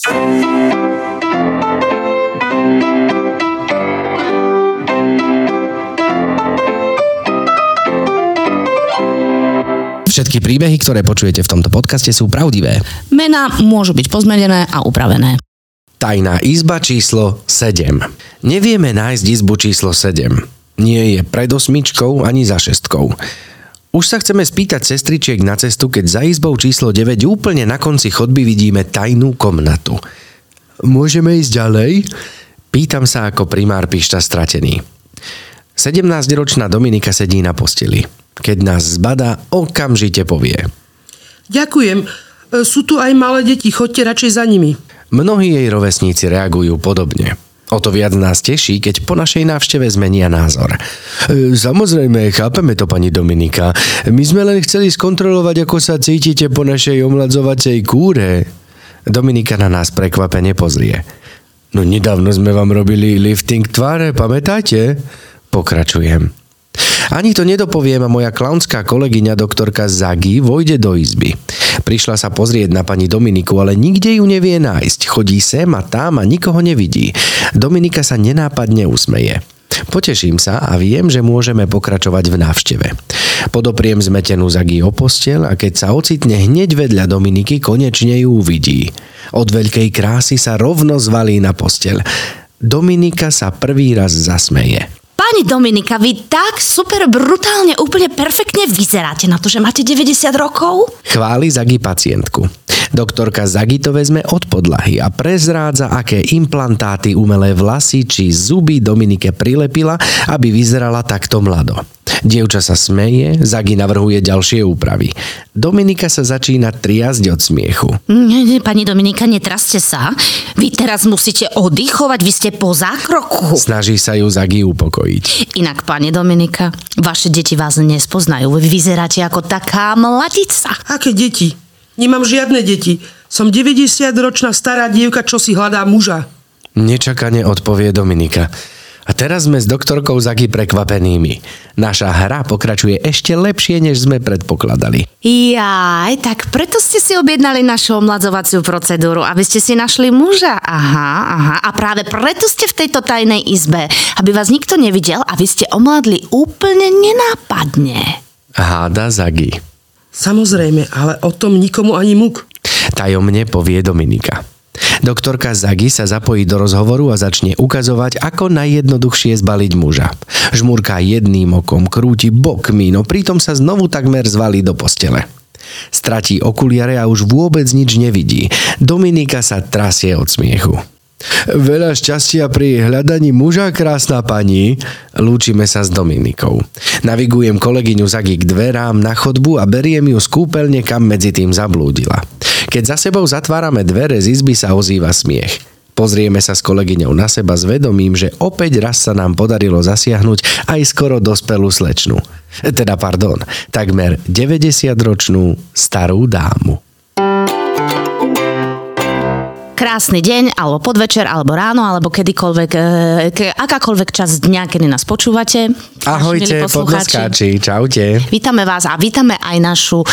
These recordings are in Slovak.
Všetky príbehy, ktoré počujete v tomto podcaste sú pravdivé. Mená môžu byť pozmenené a upravené. Tajná izba číslo 7. Nevieme nájsť izbu číslo 7. Nie je pred osmičkou ani za šestkou. Už sa chceme spýtať sestričiek na cestu, keď za izbou číslo 9 úplne na konci chodby vidíme tajnú komnatu. Môžeme ísť ďalej? Pýtam sa ako primár pišta stratený. 17-ročná Dominika sedí na posteli. Keď nás zbada, okamžite povie. Ďakujem. E, Sú tu aj malé deti, chodte radšej za nimi. Mnohí jej rovesníci reagujú podobne. O to viac nás teší, keď po našej návšteve zmenia názor. E, Samozrejme, chápeme to, pani Dominika. My sme len chceli skontrolovať, ako sa cítite po našej omladzovacej kúre. Dominika na nás prekvapene pozrie. No nedávno sme vám robili lifting tváre, pamätáte? Pokračujem. Ani to nedopoviem a moja klaunská kolegyňa doktorka Zagi vojde do izby. Prišla sa pozrieť na pani Dominiku, ale nikde ju nevie nájsť. Chodí sem a tam a nikoho nevidí. Dominika sa nenápadne usmeje. Poteším sa a viem, že môžeme pokračovať v návšteve. Podopriem zmetenú Zagi o postel a keď sa ocitne hneď vedľa Dominiky, konečne ju uvidí. Od veľkej krásy sa rovno zvalí na postel. Dominika sa prvý raz zasmeje. Pani Dominika, vy tak super brutálne, úplne perfektne vyzeráte na to, že máte 90 rokov? Chváli Zagi pacientku. Doktorka Zagi to vezme od podlahy a prezrádza, aké implantáty, umelé vlasy či zuby Dominike prilepila, aby vyzerala takto mlado. Dievča sa smeje, Zagi navrhuje ďalšie úpravy. Dominika sa začína triasť od smiechu. Nie, nie, pani Dominika, netraste sa. Vy teraz musíte oddychovať, vy ste po zákroku. Snaží sa ju Zagi upokojiť. Inak, pani Dominika, vaše deti vás nespoznajú. Vy vyzeráte ako taká mladíca. Aké deti? Nemám žiadne deti. Som 90-ročná stará dievka, čo si hľadá muža. Nečakane odpovie Dominika. A teraz sme s doktorkou Zagi prekvapenými. Naša hra pokračuje ešte lepšie, než sme predpokladali. Jaj, tak preto ste si objednali našu omladzovaciu procedúru, aby ste si našli muža. Aha, aha. A práve preto ste v tejto tajnej izbe, aby vás nikto nevidel a vy ste omladli úplne nenápadne. Háda Zagi. Samozrejme, ale o tom nikomu ani muk. Tajomne povie Dominika. Doktorka Zagi sa zapojí do rozhovoru a začne ukazovať, ako najjednoduchšie zbaliť muža. Žmurká jedným okom, krúti bokmi, no pritom sa znovu takmer zvalí do postele. Stratí okuliare a už vôbec nič nevidí. Dominika sa trasie od smiechu. Veľa šťastia pri hľadaní muža, krásna pani. Lúčime sa s Dominikou. Navigujem kolegyňu Zagi k dverám na chodbu a beriem ju z kúpeľne, kam medzi tým zablúdila. Keď za sebou zatvárame dvere, z izby sa ozýva smiech. Pozrieme sa s kolegyňou na seba s vedomím, že opäť raz sa nám podarilo zasiahnuť aj skoro dospelú slečnu. Teda pardon, takmer 90-ročnú starú dámu. Krásny deň, alebo podvečer, alebo ráno, alebo kedykoľvek, e, ke, akákoľvek časť dňa, kedy nás počúvate. Ahojte, podneskáči, čaute. Vítame vás a vítame aj našu e,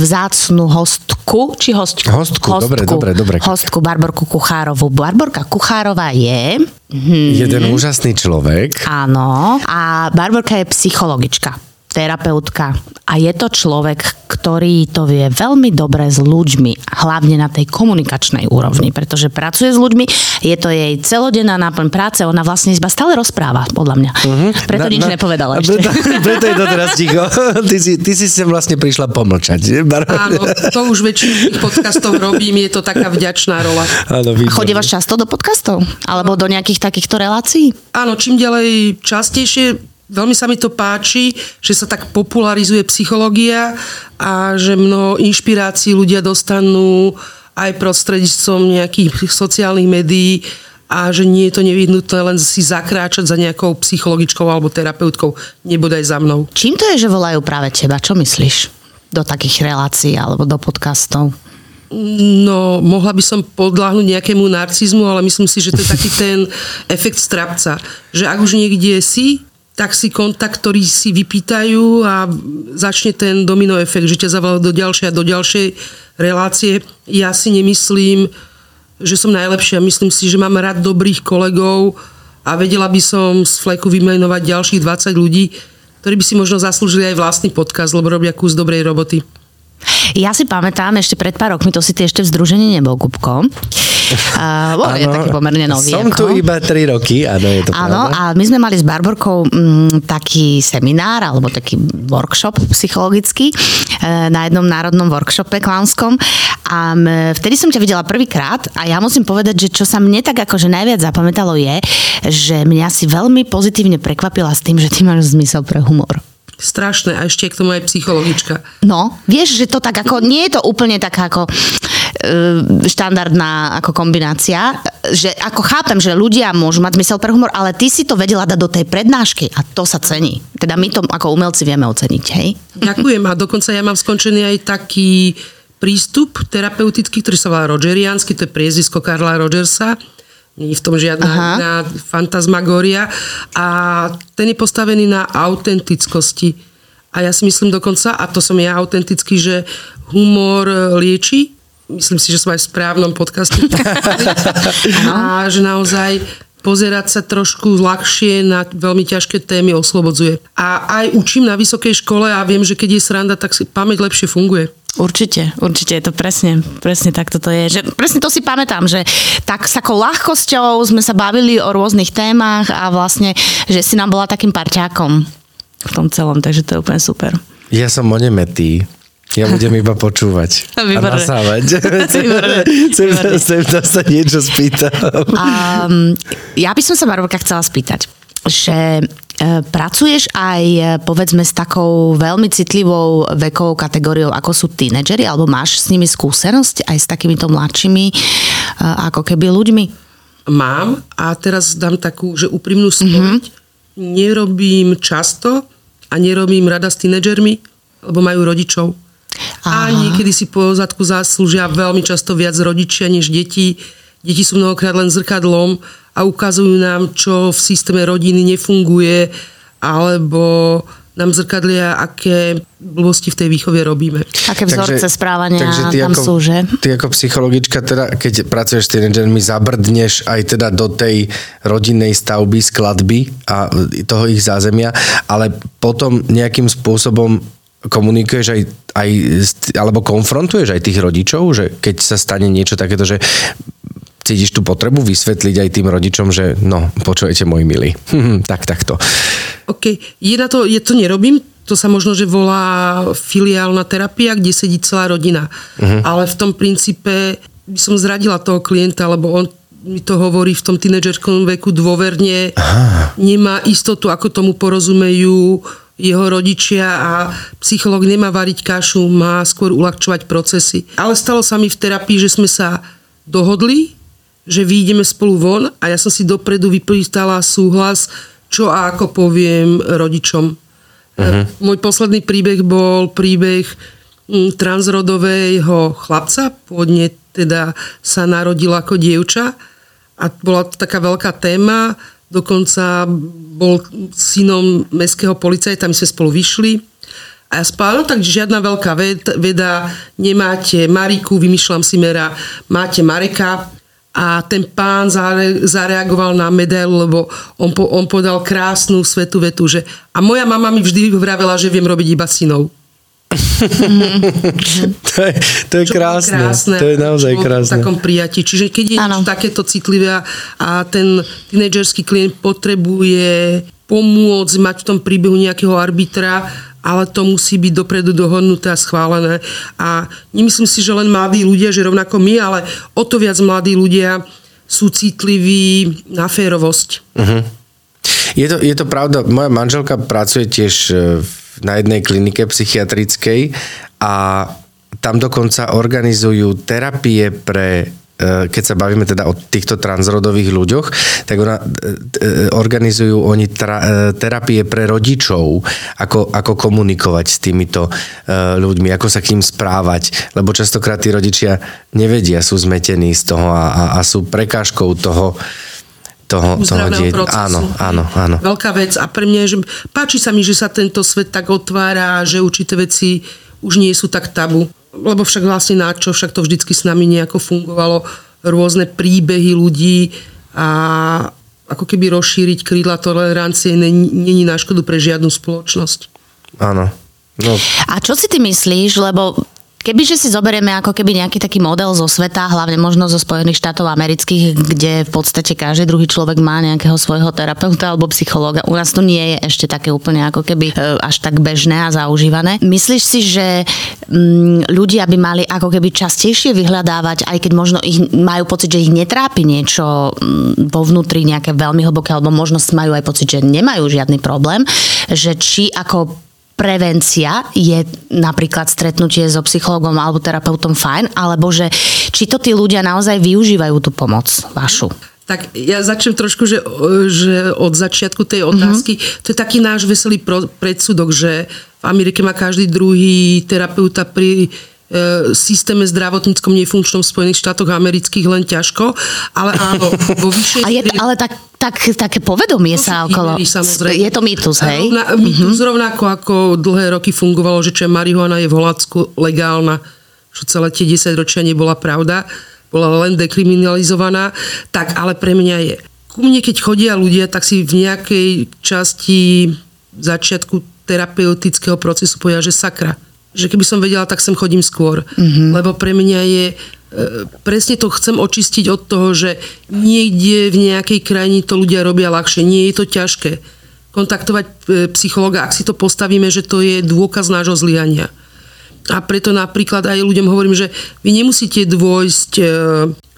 vzácnu hostku, či hostku? Hostku, dobre, dobre, dobre. Hostku Barborku Kuchárovú. Barborka Kuchárová je... Mhm. Jeden úžasný človek. Áno. A Barborka je psychologička terapeutka a je to človek, ktorý to vie veľmi dobre s ľuďmi, hlavne na tej komunikačnej úrovni, pretože pracuje s ľuďmi, je to jej celodenná náplň práce, ona vlastne iba stále rozpráva, podľa mňa. Uh-huh. Preto nič nepovedala ešte. Preto, preto je to teraz ticho. Ty si, ty si sem vlastne prišla pomlčať. že, Bar- Áno, to už väčšinu podcastov robím, je to taká vďačná rola. Áno, A vidno. chodívaš často do podcastov? Alebo do nejakých takýchto relácií? Áno, čím ďalej častejšie, veľmi sa mi to páči, že sa tak popularizuje psychológia a že mnoho inšpirácií ľudia dostanú aj prostredníctvom nejakých sociálnych médií a že nie je to nevyhnutné len si zakráčať za nejakou psychologičkou alebo terapeutkou, nebodaj za mnou. Čím to je, že volajú práve teba? Čo myslíš? Do takých relácií alebo do podcastov? No, mohla by som podľahnuť nejakému narcizmu, ale myslím si, že to je taký ten efekt strapca. Že ak už niekde si, tak si kontakt, ktorý si vypýtajú a začne ten domino efekt, že ťa zavolajú do ďalšej a do ďalšej relácie. Ja si nemyslím, že som najlepšia. Myslím si, že mám rád dobrých kolegov a vedela by som z fleku vymenovať ďalších 20 ľudí, ktorí by si možno zaslúžili aj vlastný podcast, lebo robia kus dobrej roboty. Ja si pamätám, ešte pred pár rokmi, to si ty ešte v združení nebol, Kupko. Uh, bol je taký pomerne nový. Som ako. tu iba 3 roky, áno, je to Áno, a my sme mali s Barborkou mm, taký seminár alebo taký workshop psychologický e, na jednom národnom workshope klaunskom a m, vtedy som ťa videla prvýkrát a ja musím povedať, že čo sa mne tak akože najviac zapamätalo je, že mňa si veľmi pozitívne prekvapila s tým, že ty máš zmysel pre humor. Strašné. A ešte k tomu aj psychologička. No, vieš, že to tak ako, nie je to úplne taká ako štandardná ako kombinácia, že ako chápem, že ľudia môžu mať zmysel pre humor, ale ty si to vedela dať do tej prednášky a to sa cení. Teda my to ako umelci vieme oceniť, hej? Ďakujem a dokonca ja mám skončený aj taký prístup terapeutický, ktorý sa volá Rogeriansky, to je priezvisko Karla Rogersa. Nie je v tom žiadna Aha. iná fantasmagória. A ten je postavený na autentickosti. A ja si myslím dokonca, a to som ja autentický, že humor lieči. Myslím si, že som aj v správnom podcaste. a že naozaj pozerať sa trošku ľahšie na veľmi ťažké témy oslobodzuje. A aj učím na vysokej škole a viem, že keď je sranda, tak si pamäť lepšie funguje. Určite, určite je to presne, presne tak toto je. Že, presne to si pamätám, že tak s takou ľahkosťou sme sa bavili o rôznych témach a vlastne, že si nám bola takým parťákom v tom celom, takže to je úplne super. Ja som onemetý. Ja budem iba počúvať a nasávať. Chcem, chcem sa niečo spýtať. Um, ja by som sa, Barborka, chcela spýtať, že e, pracuješ aj, e, povedzme, s takou veľmi citlivou vekovou kategóriou, ako sú tínedžeri, alebo máš s nimi skúsenosť aj s takýmito mladšími, e, ako keby ľuďmi? Mám a teraz dám takú, že úprimnú spoveď. Nerobím často a nerobím rada s tínedžermi, lebo majú rodičov. A Aha. niekedy si po zadku zaslúžia veľmi často viac rodičia než deti. Deti sú mnohokrát len zrkadlom a ukazujú nám, čo v systéme rodiny nefunguje, alebo nám zrkadlia, aké blbosti v tej výchove robíme. Aké vzorce správania ty tam ako, sú, že? Ty ako psychologička, teda, keď pracuješ s tínedžermi, zabrdneš aj teda do tej rodinnej stavby, skladby a toho ich zázemia, ale potom nejakým spôsobom komunikuješ aj, aj, alebo konfrontuješ aj tých rodičov, že keď sa stane niečo takéto, že cítiš tú potrebu vysvetliť aj tým rodičom, že no, počujete môj milý. tak, takto. OK, je na to, je to nerobím, to sa možno, že volá filiálna terapia, kde sedí celá rodina. Uh-huh. Ale v tom princípe by som zradila toho klienta, lebo on mi to hovorí v tom tínedžerskom veku dôverne, Aha. nemá istotu, ako tomu porozumejú jeho rodičia a psychológ nemá variť kašu, má skôr uľahčovať procesy. Ale stalo sa mi v terapii, že sme sa dohodli, že vyjdeme spolu von a ja som si dopredu vypýtala súhlas, čo a ako poviem rodičom. Uh-huh. Môj posledný príbeh bol príbeh mm, transrodového chlapca, pôvodne teda sa narodil ako dievča a bola to taká veľká téma, dokonca bol synom mestského policajta, my sme spolu vyšli a ja spávam, tak žiadna veľká ved- veda, nemáte Mariku, vymýšľam si mera, máte Mareka a ten pán zare- zareagoval na medailu, lebo on, po- on podal krásnu svetú vetu, že a moja mama mi vždy vravela, že viem robiť iba synov. To je, to je bolo krásne. To je naozaj bolo V krásne. takom prijatí. Čiže keď je niečo takéto citlivé a- ten tínedžerský klient potrebuje pomôcť mať v tom príbehu nejakého arbitra, ale to musí byť dopredu dohodnuté a schválené. A nemyslím si, že len mladí ľudia, že rovnako my, ale o to viac mladí ľudia sú citliví na férovosť. Je to, je to pravda, moja manželka pracuje tiež e, v- na jednej klinike psychiatrickej a tam dokonca organizujú terapie pre e, keď sa bavíme teda o týchto transrodových ľuďoch, tak ona, e, e, organizujú oni tra, terapie pre rodičov, ako, ako komunikovať s týmito ľuďmi, ako sa k ním správať, lebo častokrát tí rodičia nevedia, sú zmetení z toho a, a, a sú prekážkou toho, toho, toho dieťa. procesu. Áno, áno, áno. Veľká vec a pre mňa, je, že páči sa mi, že sa tento svet tak otvára, že určité veci už nie sú tak tabu. Lebo však vlastne na čo, však to vždycky s nami nejako fungovalo. rôzne príbehy ľudí a ako keby rozšíriť krídla tolerancie není na škodu pre žiadnu spoločnosť. Áno. No. A čo si ty myslíš, lebo Kebyže si zoberieme ako keby nejaký taký model zo sveta, hlavne možno zo Spojených štátov amerických, kde v podstate každý druhý človek má nejakého svojho terapeuta alebo psychológa. U nás to nie je ešte také úplne ako keby e, až tak bežné a zaužívané. Myslíš si, že mm, ľudia by mali ako keby častejšie vyhľadávať, aj keď možno ich majú pocit, že ich netrápi niečo mm, vo vnútri nejaké veľmi hlboké, alebo možno majú aj pocit, že nemajú žiadny problém, že či ako prevencia je napríklad stretnutie so psychologom alebo terapeutom fajn, alebo že či to tí ľudia naozaj využívajú tú pomoc vašu? Tak ja začnem trošku, že, že od začiatku tej otázky, mm-hmm. to je taký náš veselý predsudok, že v Amerike má každý druhý terapeuta pri systéme zdravotníckom nefunkčnom v Spojených štátoch amerických len ťažko, ale áno, vo vyššej... A je, ale tak, tak, také povedomie sa okolo... samozrejme. Je to mýtus, hej? Rovna, mýtus uh-huh. rovnako ako dlhé roky fungovalo, že čo marihuana je v Holandsku legálna, čo celé tie 10 ročia nebola pravda, bola len dekriminalizovaná, tak ale pre mňa je. Ku mne, keď chodia ľudia, tak si v nejakej časti začiatku terapeutického procesu povedia, že sakra, že keby som vedela, tak sem chodím skôr. Mm-hmm. Lebo pre mňa je e, presne to chcem očistiť od toho, že niekde v nejakej krajine to ľudia robia ľahšie. Nie je to ťažké. Kontaktovať e, psychologa, ak si to postavíme, že to je dôkaz nášho zlyhania. A preto napríklad aj ľuďom hovorím, že vy nemusíte dôjsť e,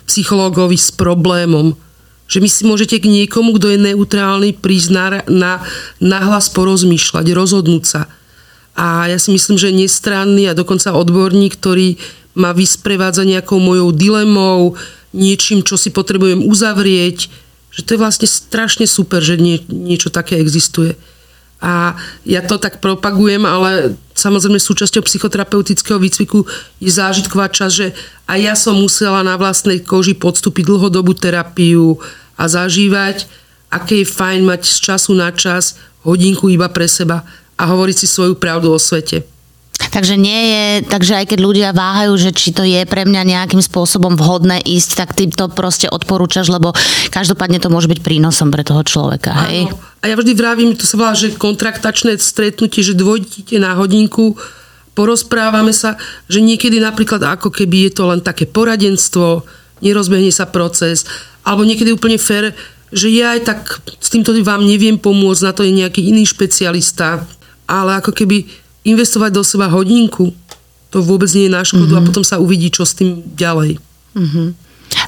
psychológovi s problémom. Že my si môžete k niekomu, kto je neutrálny, prísť na, na, na hlas porozmýšľať, rozhodnúť sa a ja si myslím, že nestranný a dokonca odborník, ktorý ma vysprevádza nejakou mojou dilemou, niečím, čo si potrebujem uzavrieť, že to je vlastne strašne super, že nie, niečo také existuje. A ja to tak propagujem, ale samozrejme súčasťou psychoterapeutického výcviku je zážitková časť, že aj ja som musela na vlastnej koži podstúpiť dlhodobú terapiu a zažívať, aké je fajn mať z času na čas hodinku iba pre seba a hovoriť si svoju pravdu o svete. Takže nie je, takže aj keď ľudia váhajú, že či to je pre mňa nejakým spôsobom vhodné ísť, tak ty to proste odporúčaš, lebo každopádne to môže byť prínosom pre toho človeka. Hej? Áno. A ja vždy vravím, to sa volá, že kontraktačné stretnutie, že dvojdíte na hodinku, porozprávame sa, že niekedy napríklad ako keby je to len také poradenstvo, nerozbehne sa proces, alebo niekedy úplne fér, že ja aj tak s týmto vám neviem pomôcť, na to je nejaký iný špecialista, ale ako keby investovať do seba hodinku, to vôbec nie je na škodu mm-hmm. a mhm. potom sa uvidí, čo s tým ďalej. Mm-hmm.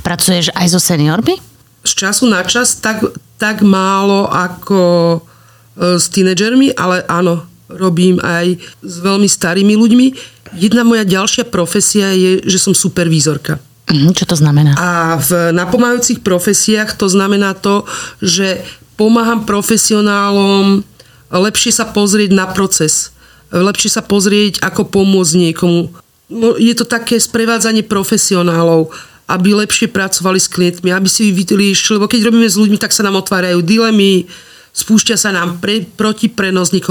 Pracuješ aj so seniormi? Z času na čas tak, tak málo ako e, s tínedžermi, ale áno, robím aj s veľmi starými ľuďmi. Jedna moja ďalšia profesia je, že som supervízorka. Mhm, čo to znamená? A v napomájúcich profesiách to znamená to, že pomáham profesionálom lepšie sa pozrieť na proces, lepšie sa pozrieť, ako pomôcť niekomu. No, je to také sprevádzanie profesionálov, aby lepšie pracovali s klientmi, aby si vyriešili, lebo keď robíme s ľuďmi, tak sa nám otvárajú dilemy, spúšťa sa nám pre, proti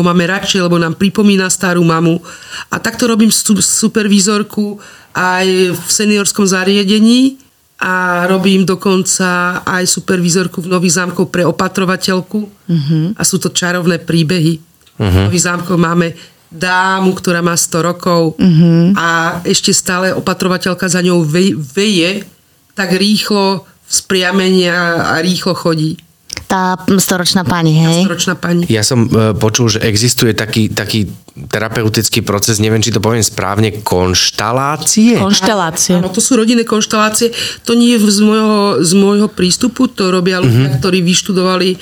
máme radšej, lebo nám pripomína starú mamu. A takto robím supervízorku aj v seniorskom zariadení a robím dokonca aj supervízorku v Nových zámkoch pre opatrovateľku uh-huh. a sú to čarovné príbehy. Uh-huh. V Nových zámkoch máme dámu, ktorá má 100 rokov uh-huh. a ešte stále opatrovateľka za ňou veje tak rýchlo vzpriamenia a rýchlo chodí tá storočná pani, hej? Tá storočná pani. Ja som e, počul, že existuje taký, taký terapeutický proces, neviem, či to poviem správne, konštalácie? Konštalácie. Áno, to sú rodinné konštalácie. To nie je z môjho, z môjho prístupu, to robia ľudia, uh-huh. ktorí vyštudovali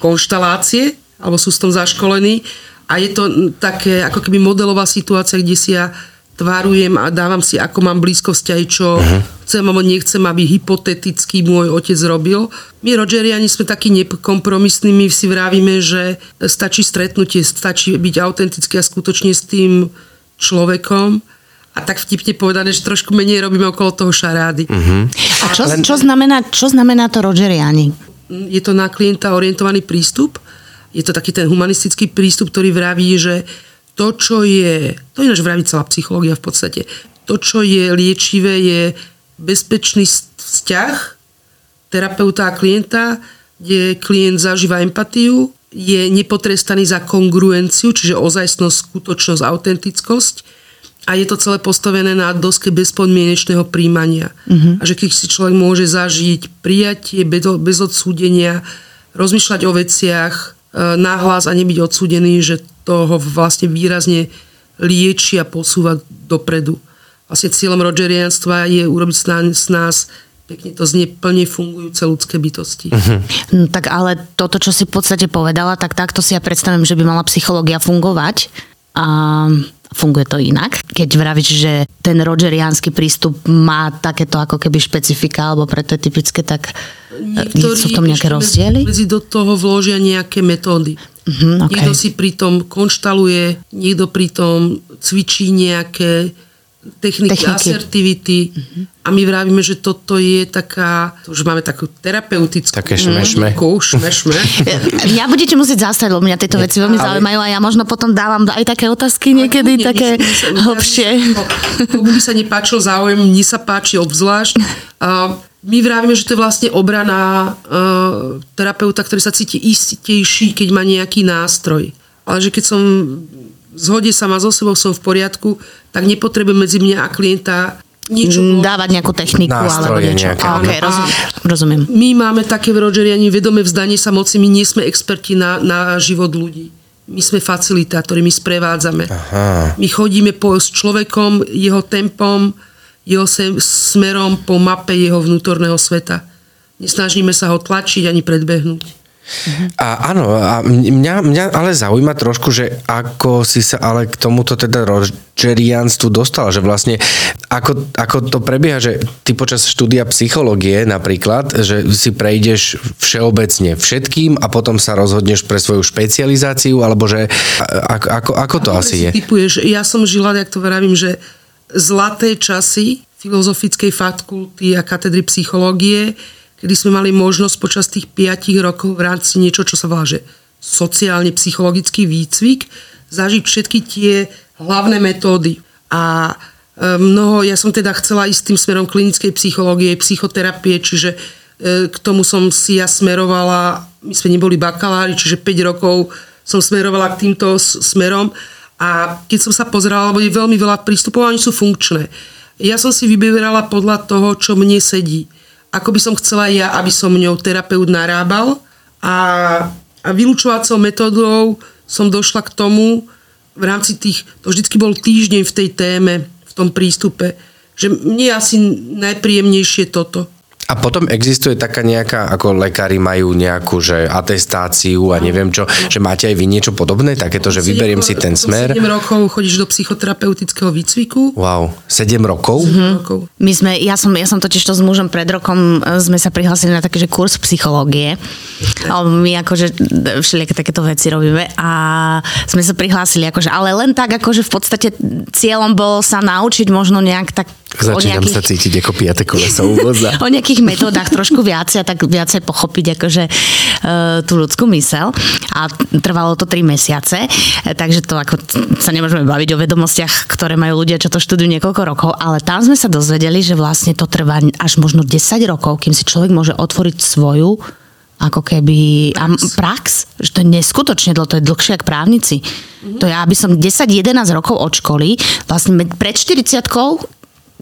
konštalácie, alebo sú s tom zaškolení. A je to také ako keby modelová situácia, kde si ja tvarujem a dávam si, ako mám blízko vzťahy, čo uh-huh. Chcem alebo nechcem, aby hypoteticky môj otec robil. My Rogeriani sme takí nekompromisní, my si vravíme, že stačí stretnutie, stačí byť autentický a skutočne s tým človekom a tak vtipne povedané, že trošku menej robíme okolo toho šarády. Uh-huh. A čo, čo, znamená, čo znamená to Rogeriani? Je to na klienta orientovaný prístup. Je to taký ten humanistický prístup, ktorý vraví, že to, čo je, to ináč vraví celá psychológia v podstate, to, čo je liečivé, je bezpečný vzťah terapeuta a klienta, kde klient zažíva empatiu, je nepotrestaný za kongruenciu, čiže ozajstnosť, skutočnosť, autentickosť a je to celé postavené na doske bezpodmienečného príjmania. Uh-huh. A že keď si človek môže zažiť prijatie bez odsúdenia, rozmýšľať o veciach e, nahlas a nebyť odsúdený, že to ho vlastne výrazne lieči a posúva dopredu. Vlastne cieľom rogerianstva je urobiť z nás pekne to znie plne fungujúce ľudské bytosti. Uh-huh. No, tak ale toto, čo si v podstate povedala, tak takto si ja predstavím, že by mala psychológia fungovať. A funguje to inak. Keď vravíš, že ten rogeriánsky prístup má takéto ako keby špecifika, alebo preto je typické, tak e, Niektorí sú v tom nejaké rozdiely? Medzi do toho vložia nejaké metódy. Uh-huh, okay. Niekto si pritom konštaluje, niekto pritom cvičí nejaké techniky, techniky. asertivity uh-huh. a my vravíme, že toto je taká, to už máme takú terapeutickú také šmešme. šmešme. ja budete musieť zastať, lebo mňa tieto veci veľmi ale... zaujímajú a ja možno potom dávam aj také otázky niekedy, ale, také nie, hlbšie. Komu by sa nepáčil záujem, mne sa páči obzvlášť. Uh, my vravíme, že to je vlastne obrana uh, terapeuta, ktorý sa cíti istejší, keď má nejaký nástroj. Ale že keď som zhode sama so sebou, som v poriadku, tak nepotrebujem medzi mňa a klienta niečo... Mm, dávať nejakú techniku alebo niečo. Nejaké, a, okay, rozumiem. rozumiem. My máme také v Rogeriani vedomé vzdanie sa moci, my nie sme experti na, na život ľudí. My sme facilitátori, my sprevádzame. Aha. My chodíme po, s človekom, jeho tempom, jeho sem, smerom po mape jeho vnútorného sveta. Nesnažíme sa ho tlačiť ani predbehnúť. A áno, a mňa, mňa ale zaujíma trošku, že ako si sa ale k tomuto teda rogerianstvu dostala, že vlastne ako, ako to prebieha, že ty počas štúdia psychológie napríklad, že si prejdeš všeobecne všetkým a potom sa rozhodneš pre svoju špecializáciu, alebo že ako, ako, ako to asi je? Typuješ, ja som žila, jak to vravím, že zlaté časy filozofickej fakulty a katedry psychológie, kedy sme mali možnosť počas tých 5 rokov v rámci niečo, čo sa volá, že sociálne psychologický výcvik, zažiť všetky tie hlavné metódy. A e, mnoho, ja som teda chcela ísť tým smerom klinickej psychológie, psychoterapie, čiže e, k tomu som si ja smerovala, my sme neboli bakalári, čiže 5 rokov som smerovala k týmto smerom a keď som sa pozerala, lebo je veľmi veľa prístupov, oni sú funkčné. Ja som si vyberala podľa toho, čo mne sedí ako by som chcela ja, aby som ňou terapeut narábal a, a vylúčovacou metodou som došla k tomu, v rámci tých, to vždycky bol týždeň v tej téme, v tom prístupe, že mne je asi najpríjemnejšie toto. A potom existuje taká nejaká, ako lekári majú nejakú, že atestáciu a neviem čo, že máte aj vy niečo podobné, takéto, že vyberiem si ten smer. 7 rokov chodíš do psychoterapeutického výcviku. Wow, 7 rokov? 7 rokov. My sme, ja som, ja som totiž to s mužom pred rokom e, sme sa prihlásili na taký, že kurz psychológie. A my akože všelijaké takéto veci robíme a sme sa prihlásili akože, ale len tak akože v podstate cieľom bolo sa naučiť možno nejak tak Začínam nejakých, sa cítiť ako piate koleso uvoza. o nejakých metódach trošku viacej a tak viacej pochopiť akože uh, tú ľudskú mysel. A trvalo to 3 mesiace, takže to ako sa nemôžeme baviť o vedomostiach, ktoré majú ľudia, čo to študujú niekoľko rokov, ale tam sme sa dozvedeli, že vlastne to trvá až možno 10 rokov, kým si človek môže otvoriť svoju ako keby prax. A prax, že to je neskutočne dlho, to je dlhšie ako právnici. Mm-hmm. To ja, aby som 10-11 rokov od školy, vlastne pred 40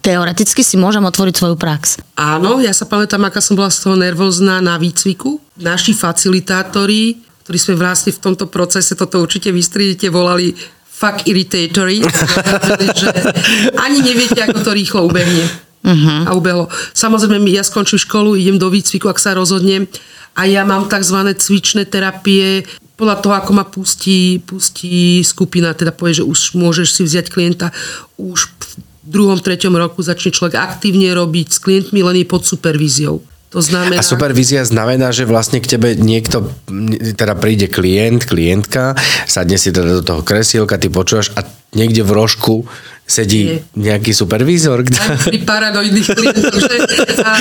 teoreticky si môžem otvoriť svoju prax. Áno, ja sa pamätám, aká som bola z toho nervózna na výcviku. Naši facilitátori, ktorí sme vlastne v tomto procese, toto určite vystrídite, volali fuck irritatory, že ani neviete, ako to rýchlo ubehne. Uh-huh. A ubehlo. Samozrejme, ja skončím školu, idem do výcviku, ak sa rozhodnem a ja mám tzv. cvičné terapie, podľa toho, ako ma pustí, pustí skupina, teda povie, že už môžeš si vziať klienta už druhom, treťom roku začne človek aktívne robiť s klientmi, len je pod supervíziou. To znamená... A supervízia znamená, že vlastne k tebe niekto, teda príde klient, klientka, sadne si teda do toho kresielka, ty počúvaš a niekde v rožku sedí nie. nejaký supervízor. Aj pri paranoidných klientoch. Že, a,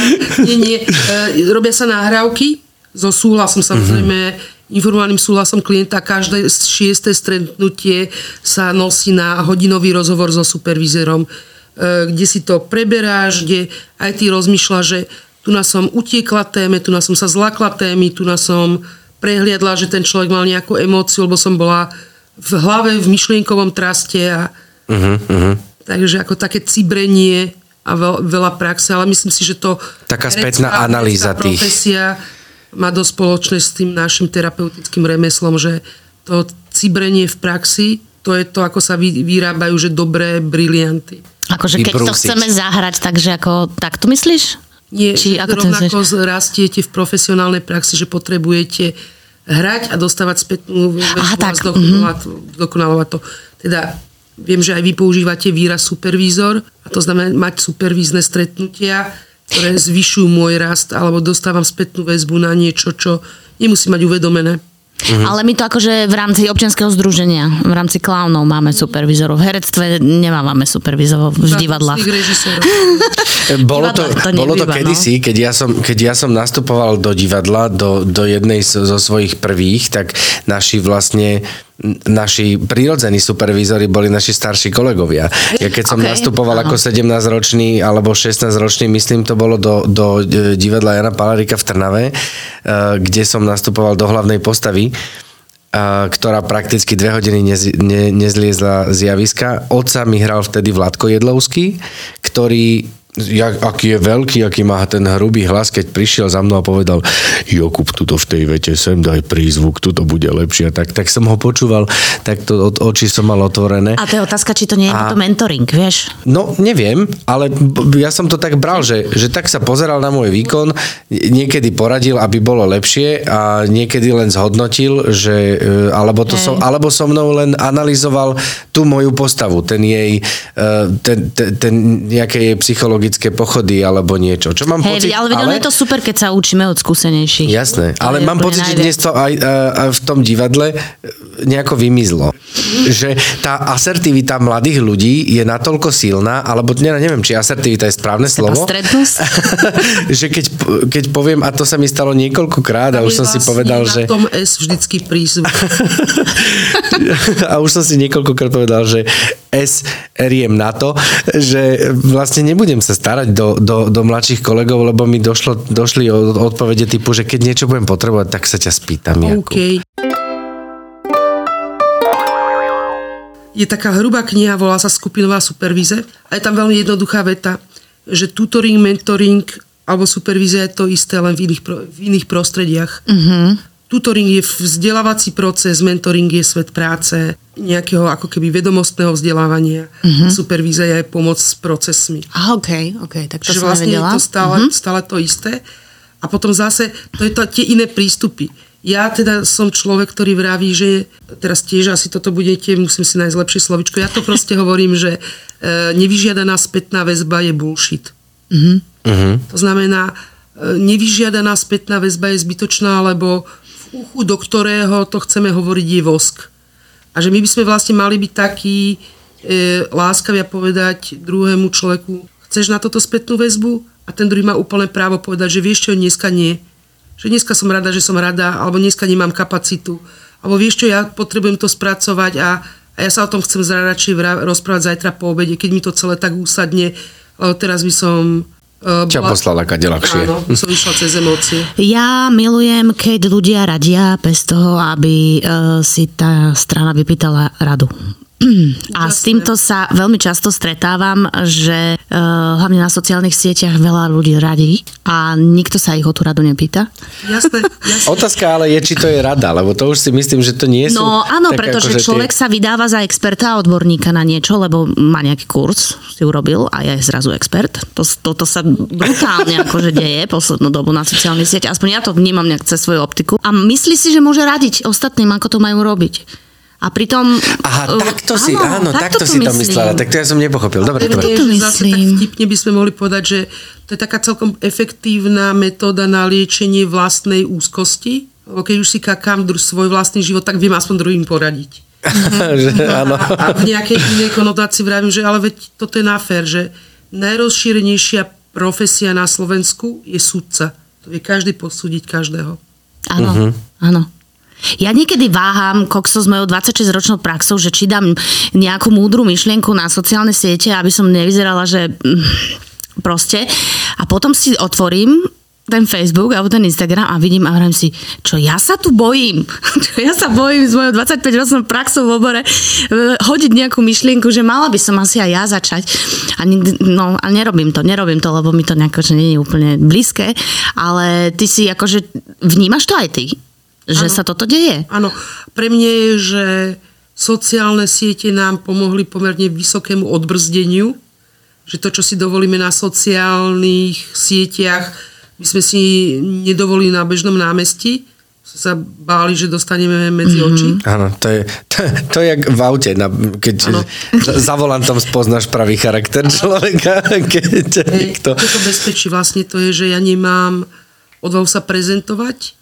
nie, nie. E, robia sa nahrávky so súhlasom samozrejme mm-hmm informovaným súhlasom klienta každé šiesté stretnutie sa nosí na hodinový rozhovor so supervízorom kde si to preberáš, kde aj ty rozmýšľaš, že tu nás som utiekla téme, tu nás som sa zlakla témy, tu nás som prehliadla, že ten človek mal nejakú emóciu, lebo som bola v hlave, v myšlienkovom traste a uh-huh, uh-huh. takže ako také cibrenie a veľ, veľa praxe, ale myslím si, že to... Taká spätná analýza tých... profesia má dosť spoločné s tým našim terapeutickým remeslom, že to cibrenie v praxi, to je to, ako sa vyrábajú, že dobré brilianty. Akože keď to chceme zahrať, takže ako, tak to myslíš? Nie, Či ako rovnako rastiete v profesionálnej praxi, že potrebujete hrať a dostávať spätnú Aha, tak. Dokonalovať, to. Teda viem, že aj vy používate výraz supervízor a to znamená mať supervízne stretnutia, ktoré zvyšujú môj rast alebo dostávam spätnú väzbu na niečo, čo nemusí mať uvedomené. Mhm. Ale my to akože v rámci občianskeho združenia, v rámci klaunov máme supervizorov. V herectve nemávame supervizorov v divadlách. bolo to, to bolo to no. kedysi, keď ja, som, keď ja som nastupoval do divadla, do, do jednej zo svojich prvých, tak naši vlastne naši prírodzení supervízori boli naši starší kolegovia. Ja keď som okay, nastupoval áno. ako 17-ročný alebo 16-ročný, myslím, to bolo do, do e, divadla Jana Palarika v Trnave, e, kde som nastupoval do hlavnej postavy, e, ktorá prakticky dve hodiny nez, ne, nezliezla z javiska. Otca mi hral vtedy Vladko Jedlovský, ktorý jak, aký je veľký, aký má ten hrubý hlas, keď prišiel za mnou a povedal Jokub, tuto v tej vete sem daj prízvuk, tuto bude lepšie. Tak, tak som ho počúval, tak to od očí som mal otvorené. A to je otázka, či to nie je a... to mentoring, vieš? No, neviem, ale ja som to tak bral, že, že tak sa pozeral na môj výkon, niekedy poradil, aby bolo lepšie a niekedy len zhodnotil, že, e, alebo, to som, alebo so mnou len analyzoval tú moju postavu, ten jej, e, ten, ten, ten nejaké jej psychologické psychologické pochody alebo niečo. Čo mám hey, pocit, ale, ale je to super, keď sa učíme od skúsenejších. Jasné, ale mám pocit, najviac. že dnes to aj, aj, aj v tom divadle nejako vymizlo. Že tá asertivita mladých ľudí je natoľko silná, alebo ne, neviem, či asertivita je správne slovo. že keď, keď poviem, a to sa mi stalo niekoľkokrát a už som si povedal, že... Na tom S vždycky prízvuk. a už som si niekoľkokrát povedal, že S riem na to, že vlastne nebudem sa starať do, do, do mladších kolegov, lebo mi došlo, došli odpovede typu, že keď niečo budem potrebovať, tak sa ťa spýtam. Okay. Je taká hrubá kniha, volá sa Skupinová supervíze a je tam veľmi jednoduchá veta, že tutoring, mentoring alebo supervízia je to isté, len v iných, v iných prostrediach. Mm-hmm Tutoring je vzdelávací proces, mentoring je svet práce, nejakého ako keby vedomostného vzdelávania. Uh-huh. Supervízia je pomoc s procesmi. A ok, ok, tak to Čiže vlastne nevedela. je to stále, uh-huh. stále to isté. A potom zase, to je to tie iné prístupy. Ja teda som človek, ktorý vraví, že teraz tiež asi toto budete, musím si nájsť lepšie slovičko. Ja to proste hovorím, že e, nevyžiadaná spätná väzba je bullshit. Uh-huh. Uh-huh. To znamená, e, nevyžiadaná spätná väzba je zbytočná, lebo uchu, do ktorého to chceme hovoriť, je vosk. A že my by sme vlastne mali byť takí e, láskaví a povedať druhému človeku, chceš na toto spätnú väzbu? A ten druhý má úplne právo povedať, že vieš čo, dneska nie. Že dneska som rada, že som rada, alebo dneska nemám kapacitu. Alebo vieš čo, ja potrebujem to spracovať a, a ja sa o tom chcem radšej rozprávať zajtra po obede, keď mi to celé tak úsadne, lebo teraz by som Uh, bola... poslala kade ľahšie. Áno, som išla cez emócie. Ja milujem, keď ľudia radia bez toho, aby uh, si tá strana vypýtala radu. A s týmto sa veľmi často stretávam, že uh, hlavne na sociálnych sieťach veľa ľudí radí a nikto sa ich o tú radu nepýta. Jasné, jasné. Otázka ale je, či to je rada, lebo to už si myslím, že to nie sú... No áno, pretože akože človek tie... sa vydáva za experta a odborníka na niečo, lebo má nejaký kurz, si urobil a je zrazu expert. To, toto sa brutálne akože deje poslednú dobu na sociálnych sieťach. Aspoň ja to vnímam nejak cez svoju optiku. A myslí si, že môže radiť ostatným, ako to majú robiť. A pritom... Aha, takto si, áno, áno takto, takto si to myslela. Tak to ja som nepochopil. Dobre, dobre. To zase tak vtipne by sme mohli povedať, že to je taká celkom efektívna metóda na liečenie vlastnej úzkosti. Lebo keď už si kakám svoj vlastný život, tak viem aspoň druhým poradiť. že, áno. A v nejakej inej konotácii vravím, že ale veď toto je náfer, že najrozšírenejšia profesia na Slovensku je sudca. To vie každý posúdiť každého. Áno, uh-huh. áno. Ja niekedy váham, kokso s mojou 26-ročnou praxou, že či dám nejakú múdru myšlienku na sociálne siete, aby som nevyzerala, že mm, proste. A potom si otvorím ten Facebook alebo ten Instagram a vidím a hovorím si, čo ja sa tu bojím, čo ja sa bojím s mojou 25-ročnou praxou v obore e, hodiť nejakú myšlienku, že mala by som asi aj ja začať. A, nikdy, no, a nerobím to, nerobím to, lebo mi to nejako, že nie je úplne blízke, ale ty si akože, vnímaš to aj ty, že ano. sa toto deje? Áno, pre mňa je, že sociálne siete nám pomohli pomerne vysokému odbrzdeniu, že to, čo si dovolíme na sociálnych sieťach, my sme si nedovolili na bežnom námestí, sa báli, že dostaneme medzi mm-hmm. oči. Áno, to je, to, to je jak v aute, na, keď ano. za volantom spoznáš pravý charakter človeka. Keď hey, to... Toto bezpečí vlastne to je, že ja nemám odvahu sa prezentovať,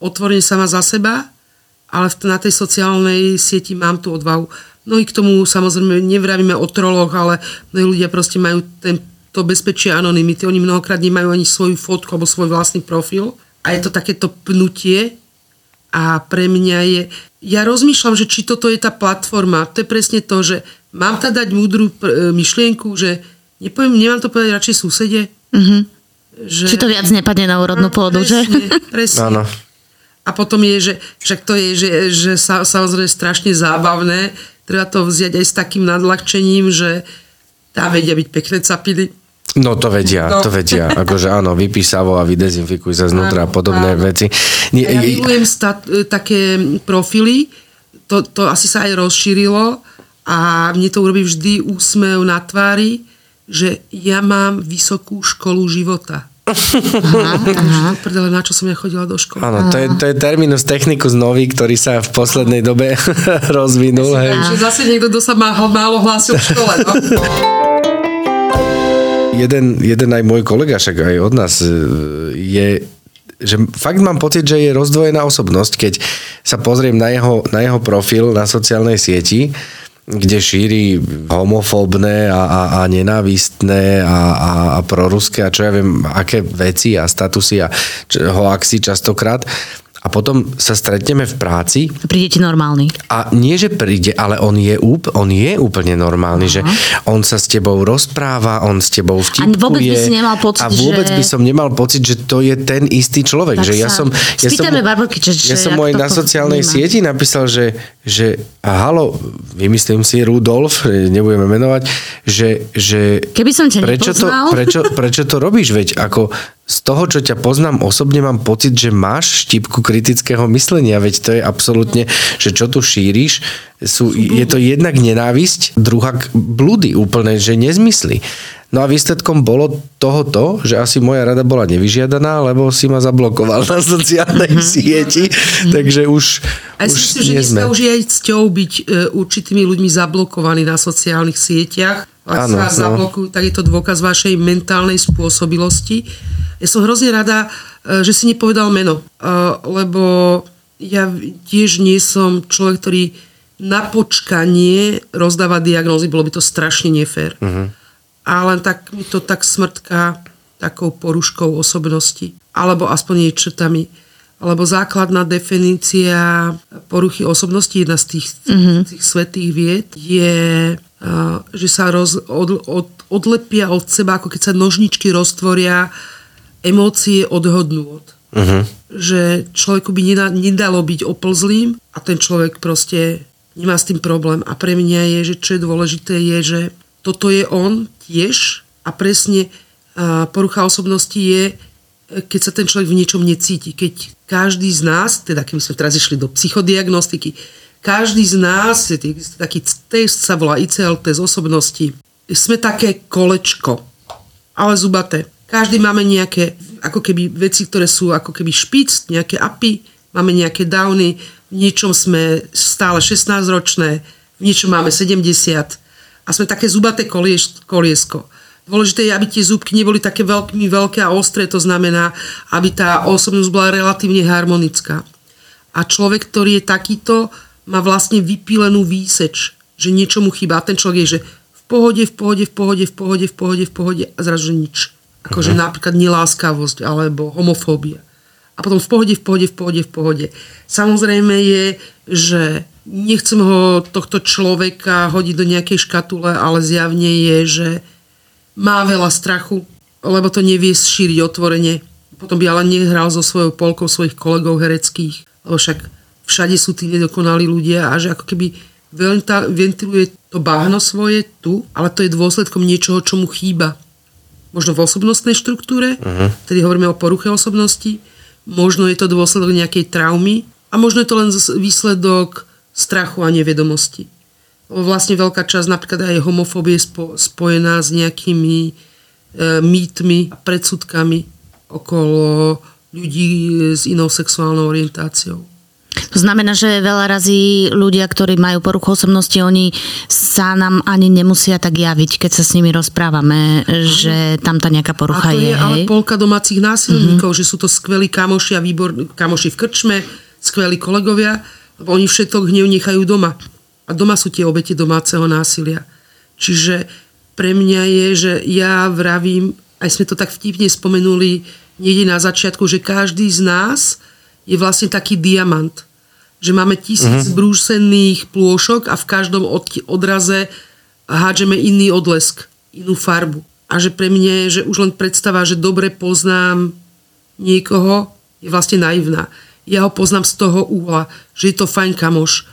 otvorene sama za seba, ale na tej sociálnej sieti mám tú odvahu. Mnohí k tomu samozrejme nevravíme o troloch, ale mnohí ľudia proste majú ten to bezpečie anonymity. Oni mnohokrát nemajú ani svoju fotku alebo svoj vlastný profil. A je to takéto pnutie a pre mňa je... Ja rozmýšľam, že či toto je tá platforma. To je presne to, že mám tam dať múdru e, myšlienku, že nepoviem, nemám to povedať radšej susede. Mm-hmm. Že... Či to viac nepadne na úrodnú no, pôdu, presne, že? Presne. Áno. A potom je, že však to je, že, že sa, samozrejme strašne zábavné. Treba to vziať aj s takým nadľahčením, že tam vedia byť pekné capiny No to vedia, no. to vedia. Akože áno, vypísavo a vydezinfikuj sa znútra a podobné áno. veci. Nie, ja milujem stat, e, také profily, to, to asi sa aj rozšírilo a mne to urobí vždy úsmev na tvári, že ja mám vysokú školu života. Aha, aha. Prdele, na čo som ja chodila do školy. Áno, to je, to je terminus technicus nový, ktorý sa v poslednej dobe rozvinul. Ja hej. Že zase niekto, kto sa málo hlásil v škole. No? jeden, jeden aj môj kolega, však aj od nás e, je že fakt mám pocit, že je rozdvojená osobnosť, keď sa pozriem na jeho, na jeho profil na sociálnej sieti, kde šíri homofóbne a, a, a nenávistné a, a, a proruské a čo ja viem, aké veci a statusy a hoaxy častokrát a potom sa stretneme v práci. Príde ti normálny. A nie, že príde, ale on je, úp, on je úplne normálny, Aha. že on sa s tebou rozpráva, on s tebou vtipkuje. A vôbec by si nemal pocit, A vôbec že... by som nemal pocit, že to je ten istý človek. Tak že ja som, ja som, Barborky, že, ja som aj na sociálnej vníma. sieti napísal, že, že a halo, vymyslím si Rudolf, nebudeme menovať, že, že Keby som ťa prečo to, prečo, prečo to robíš? Veď ako z toho, čo ťa poznám osobne, mám pocit, že máš štipku kritického myslenia, veď to je absolútne, že čo tu šíriš, sú, je to jednak nenávisť, druhá blúdy úplne, že nezmysly. No a výsledkom bolo tohoto, že asi moja rada bola nevyžiadaná, lebo si ma zablokoval na sociálnej mhm. sieti, takže už A už myslím, že dneska už je aj cťou byť e, určitými ľuďmi zablokovaní na sociálnych sieťach. Ak sa no. zablokujú, tak je to dôkaz vašej mentálnej spôsobilosti ja som hrozne rada, e, že si nepovedal meno, e, lebo ja tiež nie som človek, ktorý na počkanie rozdáva diagnózy, bolo by to strašne nefér. Uh-huh. A len tak mi to tak smrtká takou poruškou osobnosti, alebo aspoň jej črtami. Alebo základná definícia poruchy osobnosti, jedna z tých, uh-huh. tých svetých vied, je, že sa roz, od, od, odlepia od seba, ako keď sa nožničky roztvoria emócie od Uh-huh. Že človeku by nedalo byť oplzlým a ten človek proste nemá s tým problém. A pre mňa je, že čo je dôležité, je, že toto je on tiež a presne porucha osobnosti je, keď sa ten človek v niečom necíti. Keď každý z nás, teda keby sme teraz išli do psychodiagnostiky, každý z nás, taký test sa volá ICL, test osobnosti, sme také kolečko, ale zubaté. Každý máme nejaké ako keby veci, ktoré sú ako keby špic, nejaké apy, máme nejaké downy, v niečom sme stále 16-ročné, v niečom máme 70 a sme také zubaté kolies, koliesko. Dôležité je, aby tie zúbky neboli také veľmi veľké a ostré, to znamená, aby tá osobnosť bola relatívne harmonická. A človek, ktorý je takýto, má vlastne vypílenú výseč, že niečo mu chýba. A ten človek je, že v pohode, v pohode, v pohode, v pohode, v pohode, v pohode a zrazu nič. Akože uh-huh. napríklad neláskavosť alebo homofóbia. A potom v pohode, v pohode, v pohode, v pohode. Samozrejme je, že nechcem ho, tohto človeka hodiť do nejakej škatule, ale zjavne je, že má veľa strachu, lebo to nevie šíriť otvorene. Potom by ale nehral so svojou polkou svojich kolegov hereckých, lebo však všade sú tí nedokonalí ľudia a že ako keby ventiluje to báhno svoje tu, ale to je dôsledkom niečoho, čo mu chýba. Možno v osobnostnej štruktúre, uh-huh. tedy hovoríme o poruche osobnosti, možno je to dôsledok nejakej traumy a možno je to len výsledok strachu a nevedomosti. Vlastne veľká časť napríklad aj homofóbie spo, spojená s nejakými e, mýtmi a predsudkami okolo ľudí s inou sexuálnou orientáciou. To znamená, že veľa razy ľudia, ktorí majú poruchu osobnosti, oni sa nám ani nemusia tak javiť, keď sa s nimi rozprávame, že tam tá nejaká porucha a to je. je ale polka domácich násilníkov, uh-huh. že sú to skvelí kamoši a výbor, kamoši v krčme, skvelí kolegovia, oni všetko hnev nechajú doma. A doma sú tie obete domáceho násilia. Čiže pre mňa je, že ja vravím, aj sme to tak vtipne spomenuli niekde na začiatku, že každý z nás je vlastne taký diamant. Že máme tisíc uh-huh. brúsených plôšok a v každom od, odraze hádžeme iný odlesk, inú farbu. A že pre mňa že už len predstava, že dobre poznám niekoho, je vlastne naivná. Ja ho poznám z toho úhla, že je to fajn kamoš,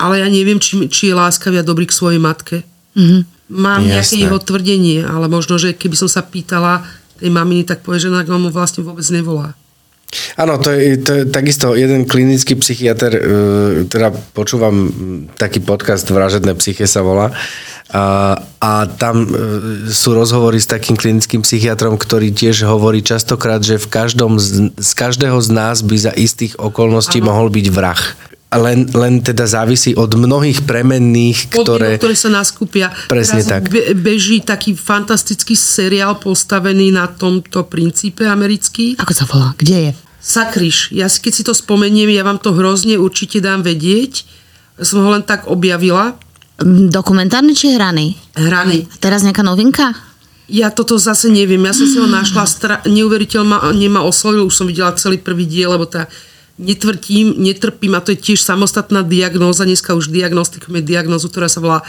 ale ja neviem, či, či je láskavý a dobrý k svojej matke. Mm-hmm. Mám Jasné. nejaké jeho tvrdenie, ale možno, že keby som sa pýtala tej maminy, tak povie, že na mu vlastne vôbec nevolá. Áno, to je, to je takisto jeden klinický psychiatr, e, teda počúvam taký podcast Vražedné psyche sa volá a, a tam e, sú rozhovory s takým klinickým psychiatrom, ktorý tiež hovorí častokrát, že v každom z, z každého z nás by za istých okolností ano. mohol byť vrah len, len teda závisí od mnohých premenných, ktoré... Podmienok, ktoré sa naskupia. Presne Teraz tak. Be, beží taký fantastický seriál postavený na tomto princípe americký. Ako sa volá? Kde je? Sakriš. Ja si, keď si to spomeniem, ja vám to hrozne určite dám vedieť. Som ho len tak objavila. Mm, dokumentárny či hraný? Hraný. A teraz nejaká novinka? Ja toto zase neviem. Ja som si ho našla, stra- neuveriteľ ma, nemá oslovil, už som videla celý prvý diel, lebo tá netvrtím, netrpím a to je tiež samostatná diagnóza, dneska už diagnostikujeme diagnózu, ktorá sa volá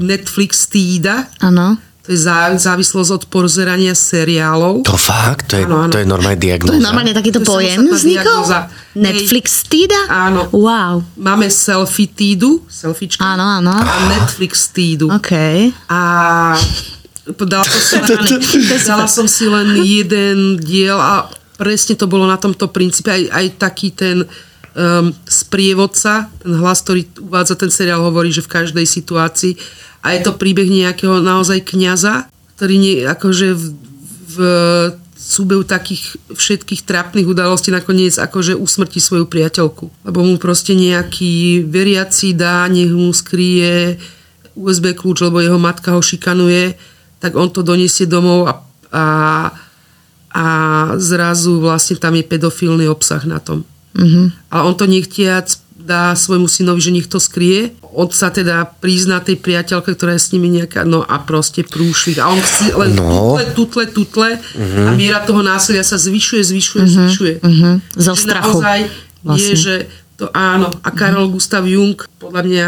Netflix týda. Áno. To je závislosť od pozerania seriálov. To fakt? To je, ano, ano. To je normálne diagnóza? To je normálne takýto to pojem vznikol? Netflix týda? Áno. Wow. Máme selfie týdu, selfiečka. Áno, áno. A Netflix týdu. OK. A dala som si len, dala som si len jeden diel a presne to bolo na tomto princípe. Aj, aj taký ten um, sprievodca, ten hlas, ktorý uvádza ten seriál, hovorí, že v každej situácii. A je to príbeh nejakého naozaj kňaza, ktorý nie, akože v, v súbehu takých všetkých trápnych udalostí nakoniec akože usmrtí svoju priateľku. Lebo mu proste nejaký veriaci dá, nech mu skrie USB kľúč, lebo jeho matka ho šikanuje, tak on to doniesie domov a, a a zrazu vlastne tam je pedofilný obsah na tom. Mm-hmm. A on to nechtiac dá svojmu synovi, že nech to skrie. On sa teda prizná tej priateľke, ktorá je s nimi nejaká, no a proste prúšvik. A on si len no. tutle, tutle, tutle mm-hmm. a miera toho násilia sa zvyšuje, zvyšuje, mm-hmm. zvyšuje. Mm-hmm. Zo strachu. Naozaj vlastne. je, že to áno. A Karol mm-hmm. Gustav Jung, podľa mňa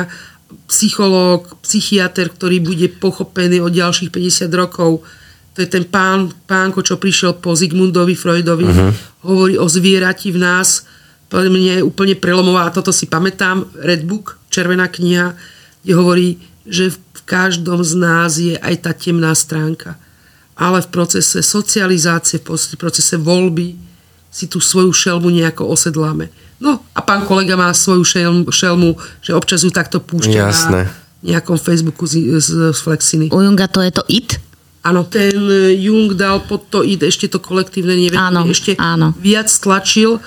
psychológ, psychiatr, ktorý bude pochopený od ďalších 50 rokov, to je ten pán, pánko, čo prišiel po Zigmundovi Freudovi, uh-huh. hovorí o zvierati v nás, podľa mňa je úplne prelomová a toto si pamätám, Red Book, červená kniha, kde hovorí, že v každom z nás je aj tá temná stránka. Ale v procese socializácie, v procese voľby si tú svoju šelmu nejako osedláme. No a pán kolega má svoju šelmu, šelmu že občas ju takto púšťa Jasné. na nejakom Facebooku z, z, z Flexiny. U Junga to je to IT? Áno, ten e, Jung dal pod to id ešte to kolektívne nevedomie, ešte áno. viac tlačil,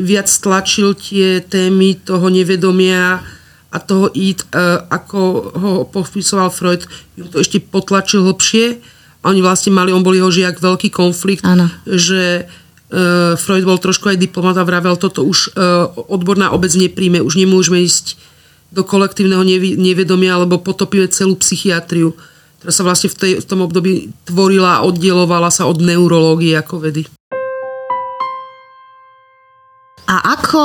viac tlačil tie témy toho nevedomia a toho id, e, ako ho popisoval Freud, Jung to ešte potlačil hlbšie a oni vlastne mali, on bol jeho žiak, veľký konflikt, áno. že Freud bol trošku aj diplomat a vravel, toto už odborná obec nepríjme, už nemôžeme ísť do kolektívneho nevedomia, lebo potopíme celú psychiatriu ktorá sa vlastne v, tej, v tom období tvorila a oddielovala sa od neurológie ako vedy. A ako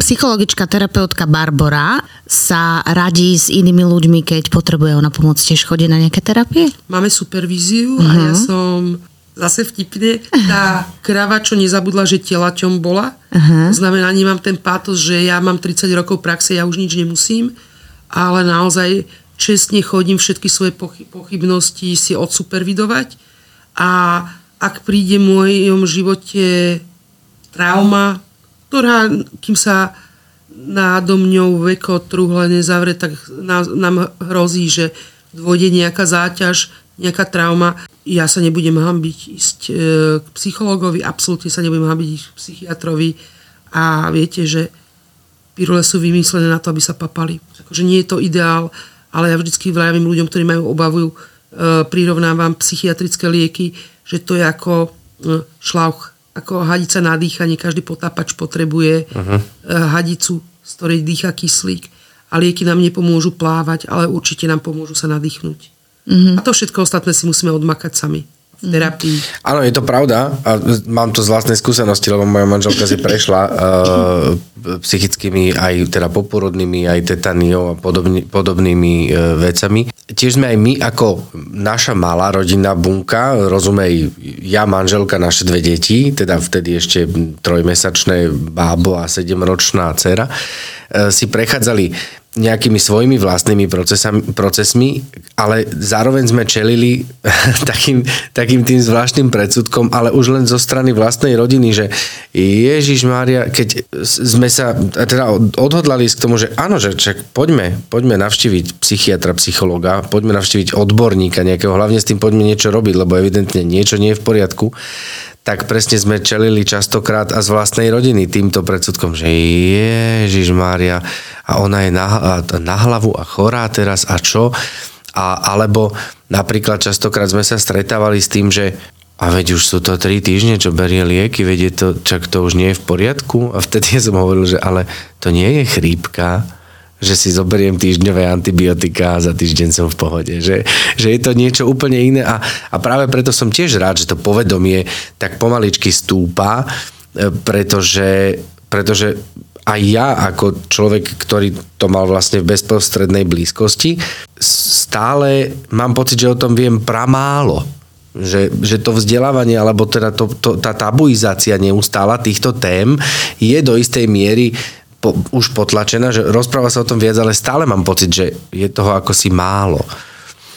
psychologička, terapeutka Barbara sa radí s inými ľuďmi, keď potrebuje ona pomoc, tiež chodí na nejaké terapie? Máme supervíziu uh-huh. a ja som zase vtipne, tá krava, čo nezabudla, že telaťom bola. Uh-huh. Znamená, nemám ten pátos, že ja mám 30 rokov praxe, ja už nič nemusím, ale naozaj čestne chodím všetky svoje pochybnosti si odsupervidovať a ak príde v mojom živote trauma, ktorá, kým sa nádo mňou veko truhle nezavre, tak nám hrozí, že dôjde nejaká záťaž, nejaká trauma. Ja sa nebudem hambiť ísť e, k psychologovi, absolútne sa nebudem hambiť ísť k psychiatrovi a viete, že pirule sú vymyslené na to, aby sa papali. Takže nie je to ideál, ale ja vždycky vravím ľuďom, ktorí majú obavu, e, prirovnávam psychiatrické lieky, že to je ako e, šlauch, ako hadica na dýchanie. Každý potápač potrebuje uh-huh. hadicu, z ktorej dýcha kyslík. A lieky nám nepomôžu plávať, ale určite nám pomôžu sa nadýchnuť. Uh-huh. A to všetko ostatné si musíme odmakať sami v terapii. Áno, je to pravda a mám to z vlastnej skúsenosti, lebo moja manželka si prešla uh, psychickými aj teda poporodnými, aj tetaniou a podobný, podobnými uh, vecami. Tiež sme aj my ako naša malá rodinná bunka, rozumej, ja, manželka, naše dve deti, teda vtedy ešte trojmesačné bábo a sedemročná dcera, uh, si prechádzali nejakými svojimi vlastnými procesami, procesmi, ale zároveň sme čelili takým, takým tým zvláštnym predsudkom, ale už len zo strany vlastnej rodiny, že Ježiš Mária, keď sme sa teda odhodlali k tomu, že áno, že čak poďme, poďme navštíviť psychiatra, psychologa, poďme navštíviť odborníka nejakého, hlavne s tým poďme niečo robiť, lebo evidentne niečo nie je v poriadku, tak presne sme čelili častokrát a z vlastnej rodiny týmto predsudkom, že Ježiš Mária a ona je na, na hlavu a chorá teraz a čo? A, alebo napríklad častokrát sme sa stretávali s tým, že a veď už sú to tri týždne, čo berie lieky, veď je to, čak to už nie je v poriadku. A vtedy som hovoril, že ale to nie je chrípka, že si zoberiem týždňové antibiotika a za týždeň som v pohode. Že, že je to niečo úplne iné a, a práve preto som tiež rád, že to povedomie tak pomaličky stúpa, e, pretože, pretože aj ja ako človek, ktorý to mal vlastne v bezprostrednej blízkosti, stále mám pocit, že o tom viem pramálo. Že, že to vzdelávanie, alebo teda to, to, tá tabuizácia neustála týchto tém je do istej miery po, už potlačená, že rozpráva sa o tom viac, ale stále mám pocit, že je toho ako si málo.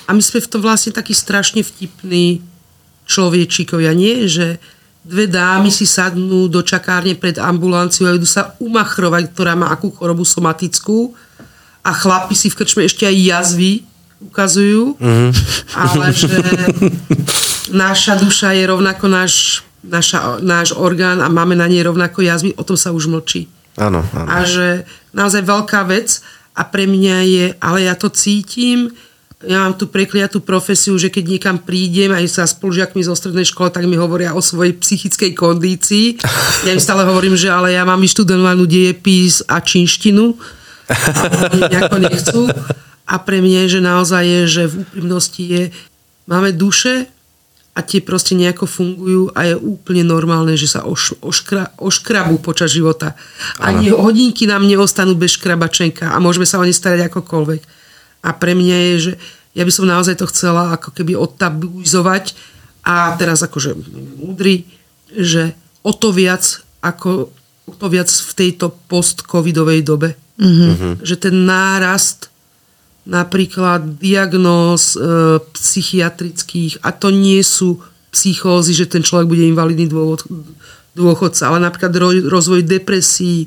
A my sme v tom vlastne taký strašne vtipný človečíkovia, nie? Že dve dámy si sadnú do čakárne pred ambulanciou a idú sa umachrovať, ktorá má akú chorobu somatickú a chlapi si v krčme ešte aj jazvy ukazujú, mm-hmm. ale že naša duša je rovnako náš, naša, náš orgán a máme na nej rovnako jazvy, o tom sa už mlčí. Áno, áno. A že naozaj veľká vec a pre mňa je, ale ja to cítim, ja mám tú prekliatú profesiu, že keď niekam prídem aj sa spolužiakmi zo strednej školy, tak mi hovoria o svojej psychickej kondícii. Ja im stále hovorím, že ale ja mám vyštudovanú dejepis a čínštinu a oni nechcú. A pre mňa je, že naozaj je, že v úprimnosti je, máme duše, a tie proste nejako fungujú a je úplne normálne, že sa oš, oškra, oškrabú počas života. Ani ano. hodinky nám neostanú bez škrabačenka a môžeme sa o ne starať akokoľvek. A pre mňa je, že ja by som naozaj to chcela ako keby odtabuizovať a teraz akože múdry, že o to viac ako o to viac v tejto post-covidovej dobe. Mm-hmm. Že ten nárast napríklad diagnóz e, psychiatrických a to nie sú psychózy, že ten človek bude invalidný dôvod, dôchodca, ale napríklad rozvoj depresí,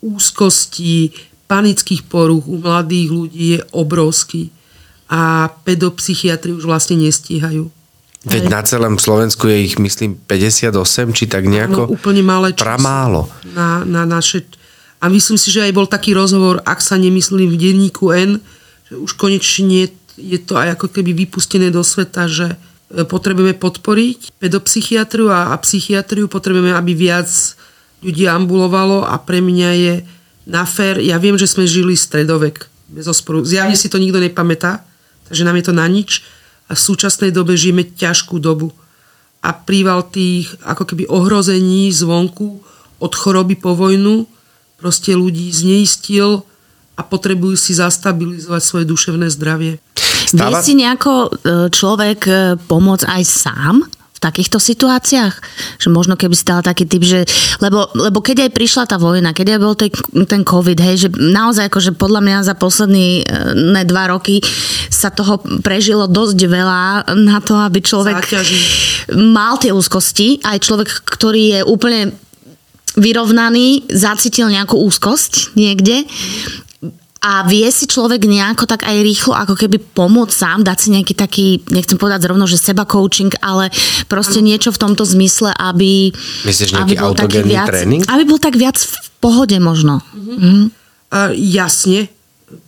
úzkosti, panických poruch u mladých ľudí je obrovský a pedopsychiatri už vlastne nestíhajú. Veď na celom Slovensku je ich, myslím, 58, či tak nejako? No, úplne malé číslo. Pramálo. Na, na naše... A myslím si, že aj bol taký rozhovor, ak sa nemyslím v denníku N, že už konečne je to aj ako keby vypustené do sveta, že e, potrebujeme podporiť pedopsychiatriu a, a psychiatriu, potrebujeme, aby viac ľudí ambulovalo a pre mňa je na fér, ja viem, že sme žili stredovek, bez osporu. Zjavne si to nikto nepamätá, takže nám je to na nič a v súčasnej dobe žijeme ťažkú dobu. A príval tých ako keby ohrození zvonku od choroby po vojnu proste ľudí zneistil a potrebujú si zastabilizovať svoje duševné zdravie. Vie si nejako e, človek e, pomôcť aj sám v takýchto situáciách? Že možno keby si dala taký typ, že... Lebo, lebo keď aj prišla tá vojna, keď aj bol tej, ten COVID, hej, že naozaj akože podľa mňa za posledné ne, dva roky sa toho prežilo dosť veľa na to, aby človek Záťaží. mal tie úzkosti. Aj človek, ktorý je úplne vyrovnaný, zacítil nejakú úzkosť niekde a vie si človek nejako tak aj rýchlo ako keby pomôcť sám, dať si nejaký taký, nechcem povedať zrovna, že seba coaching, ale proste niečo v tomto zmysle, aby... Myslíš aby nejaký bol taký autogénny viac, tréning? Aby bol tak viac v pohode možno. Mhm. A jasne,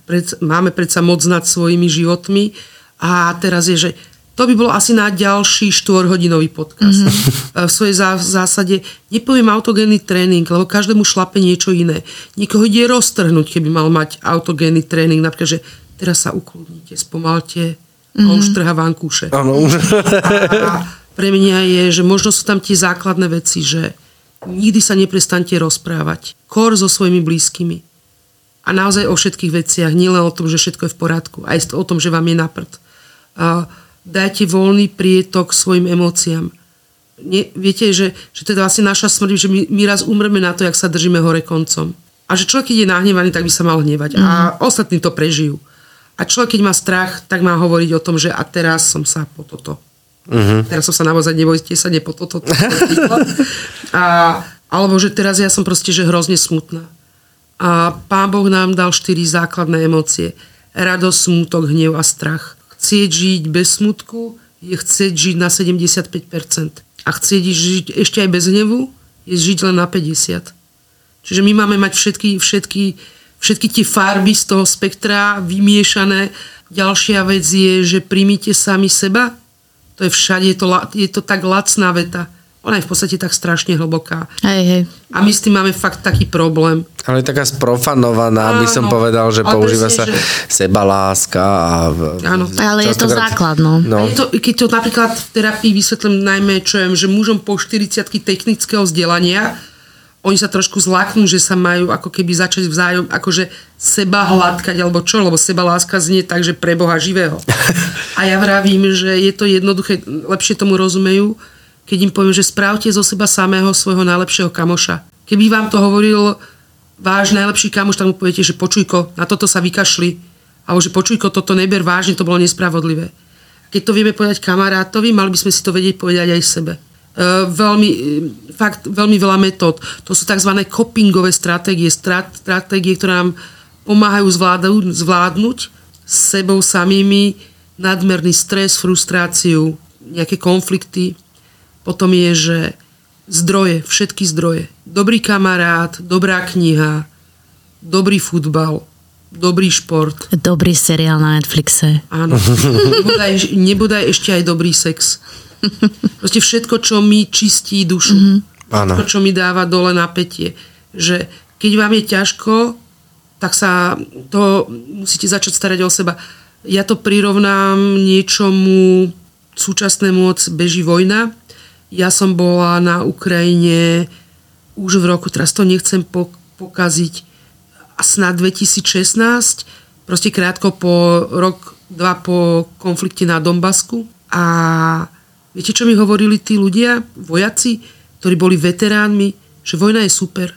pred, máme predsa moc nad svojimi životmi a teraz je, že to by bolo asi na ďalší štvorhodinový podcast. Mm-hmm. V svojej zá, zásade nepoviem autogénny tréning, lebo každému šlape niečo iné. Niekoho ide roztrhnúť, keby mal mať autogénny tréning, napríklad, že teraz sa ukludnite, spomalte mm-hmm. a už trhá vankúše. Áno, už. A pre mňa je, že možno sú tam tie základné veci, že nikdy sa neprestante rozprávať. Kor so svojimi blízkymi. A naozaj o všetkých veciach, nielen o tom, že všetko je v poriadku, aj o tom, že vám je naprd. A dajte voľný prietok svojim emóciám. Nie, viete, že, že to je vlastne naša smrť, že my, my raz umreme na to, jak sa držíme hore koncom. A že človek, keď je nahnevaný, tak by sa mal hnevať. Mm. A ostatní to prežijú. A človek, keď má strach, tak má hovoriť o tom, že a teraz som sa po toto. Mm-hmm. Teraz som sa naozaj, nebojte sa, ne po toto. a, alebo že teraz ja som proste, že hrozne smutná. A Pán Boh nám dal štyri základné emócie. Radosť, smutok, hnev a strach. Chcieť žiť bez smutku je chcieť žiť na 75%. A chcieť žiť ešte aj bez hnevu je žiť len na 50%. Čiže my máme mať všetky, všetky, všetky tie farby z toho spektra vymiešané. Ďalšia vec je, že príjmite sami seba. To je všade, je to, je to tak lacná veta. Ona je v podstate tak strašne hlboká. Hej, hej. A my s tým máme fakt taký problém. Ale je taká sprofanovaná, by som Áno. povedal, že používa presne, sa že- sebaláska a... Áno. Ale je to častokrát- základ, no. No. Keď to, keď to napríklad v terapii vysvetlím najmä, čo viem, že mužom po 40 technického vzdelania, oni sa trošku zláknú, že sa majú ako keby začať vzájom akože seba hladkať, alebo čo, lebo seba láska znie tak, že pre Boha živého. A ja vravím, že je to jednoduché, lepšie tomu rozumejú, keď im poviem, že správte zo seba samého svojho najlepšieho kamoša. Keby vám to hovoril váš najlepší kamoš, tak mu poviete, že počujko, na toto sa vykašli. Alebo že počujko, toto neber vážne, to bolo nespravodlivé. Keď to vieme povedať kamarátovi, mali by sme si to vedieť povedať aj sebe. Uh, veľmi, e, fakt, veľmi veľa metód. To sú tzv. copingové stratégie, strat, stratégie, ktoré nám pomáhajú zvládnuť, zvládnuť s sebou samými nadmerný stres, frustráciu, nejaké konflikty. Potom je, že zdroje, všetky zdroje. Dobrý kamarát, dobrá kniha, dobrý futbal, dobrý šport. Dobrý seriál na Netflixe. Áno. Nebodaj, nebodaj ešte aj dobrý sex. Proste všetko, čo mi čistí dušu. Áno. Všetko, čo mi dáva dole napätie. Že keď vám je ťažko, tak sa to musíte začať starať o seba. Ja to prirovnám niečomu súčasnému, beží vojna. Ja som bola na Ukrajine už v roku, teraz to nechcem po- pokaziť, a snad 2016, proste krátko po rok, dva po konflikte na Donbasku. A viete, čo mi hovorili tí ľudia, vojaci, ktorí boli veteránmi, že vojna je super,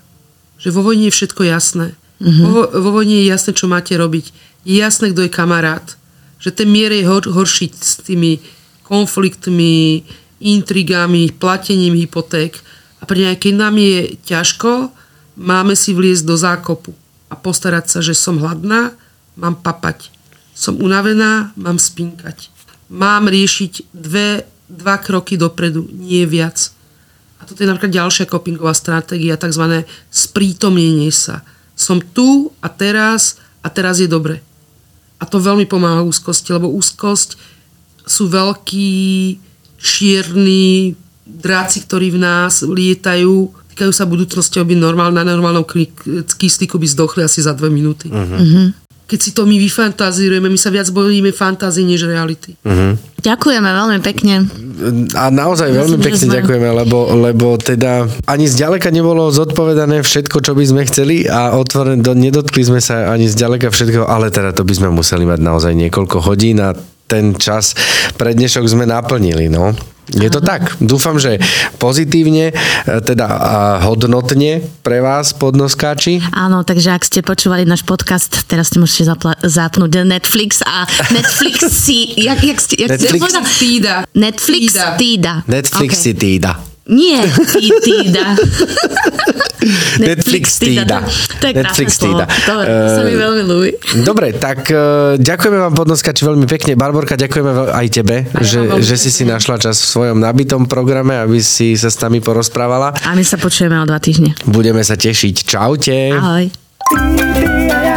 že vo vojne je všetko jasné. Mm-hmm. Vo, vo vojne je jasné, čo máte robiť. Je jasné, kto je kamarát. Že ten mier je hor, horší s tými konfliktmi, intrigami, platením hypoték. A pre mňa, keď nám je ťažko, máme si vliesť do zákopu a postarať sa, že som hladná, mám papať. Som unavená, mám spinkať. Mám riešiť dve, dva kroky dopredu, nie viac. A toto je napríklad ďalšia copingová stratégia, tzv. sprítomnenie sa. Som tu a teraz a teraz je dobre. A to veľmi pomáha úzkosti, lebo úzkosť sú veľkí čierni dráci, ktorí v nás lietajú, týkajú sa budúcnosti, aby normál, na normálnom kyslíku by zdochli asi za dve minúty. Uh-huh. keď si to my vyfantazírujeme. My sa viac bojíme fantázii než reality. Ďakujeme veľmi pekne. A naozaj veľmi Myslím, že pekne sme- ďakujeme, lebo, lebo teda ani zďaleka nebolo zodpovedané všetko, čo by sme chceli a otvorené, do, nedotkli sme sa ani zďaleka všetkého, ale teda to by sme museli mať naozaj niekoľko hodín a ten čas pre dnešok sme naplnili, no. Je to tak. Dúfam, že pozitívne, e, teda hodnotne pre vás podnoskáči. Áno, takže ak ste počúvali náš podcast, teraz si môžete zapla- zapnúť Netflix a Netflix si... Jak, jak ste, jak Netflix? Ste? Týda. Netflix Týda. týda. Netflix Ok. si týda. Nie, týda. Netflix týda. To, je Netflix týda. Dobre, to sa mi Eh, veľmi ľúbi. Dobre, tak uh, ďakujeme vám podnoskači veľmi pekne. Barborka, ďakujeme aj tebe, že, že si si našla čas v svojom nabitom programe, aby si sa s nami porozprávala. A my sa počujeme o dva týždne. Budeme sa tešiť. Čaute. Ahoj.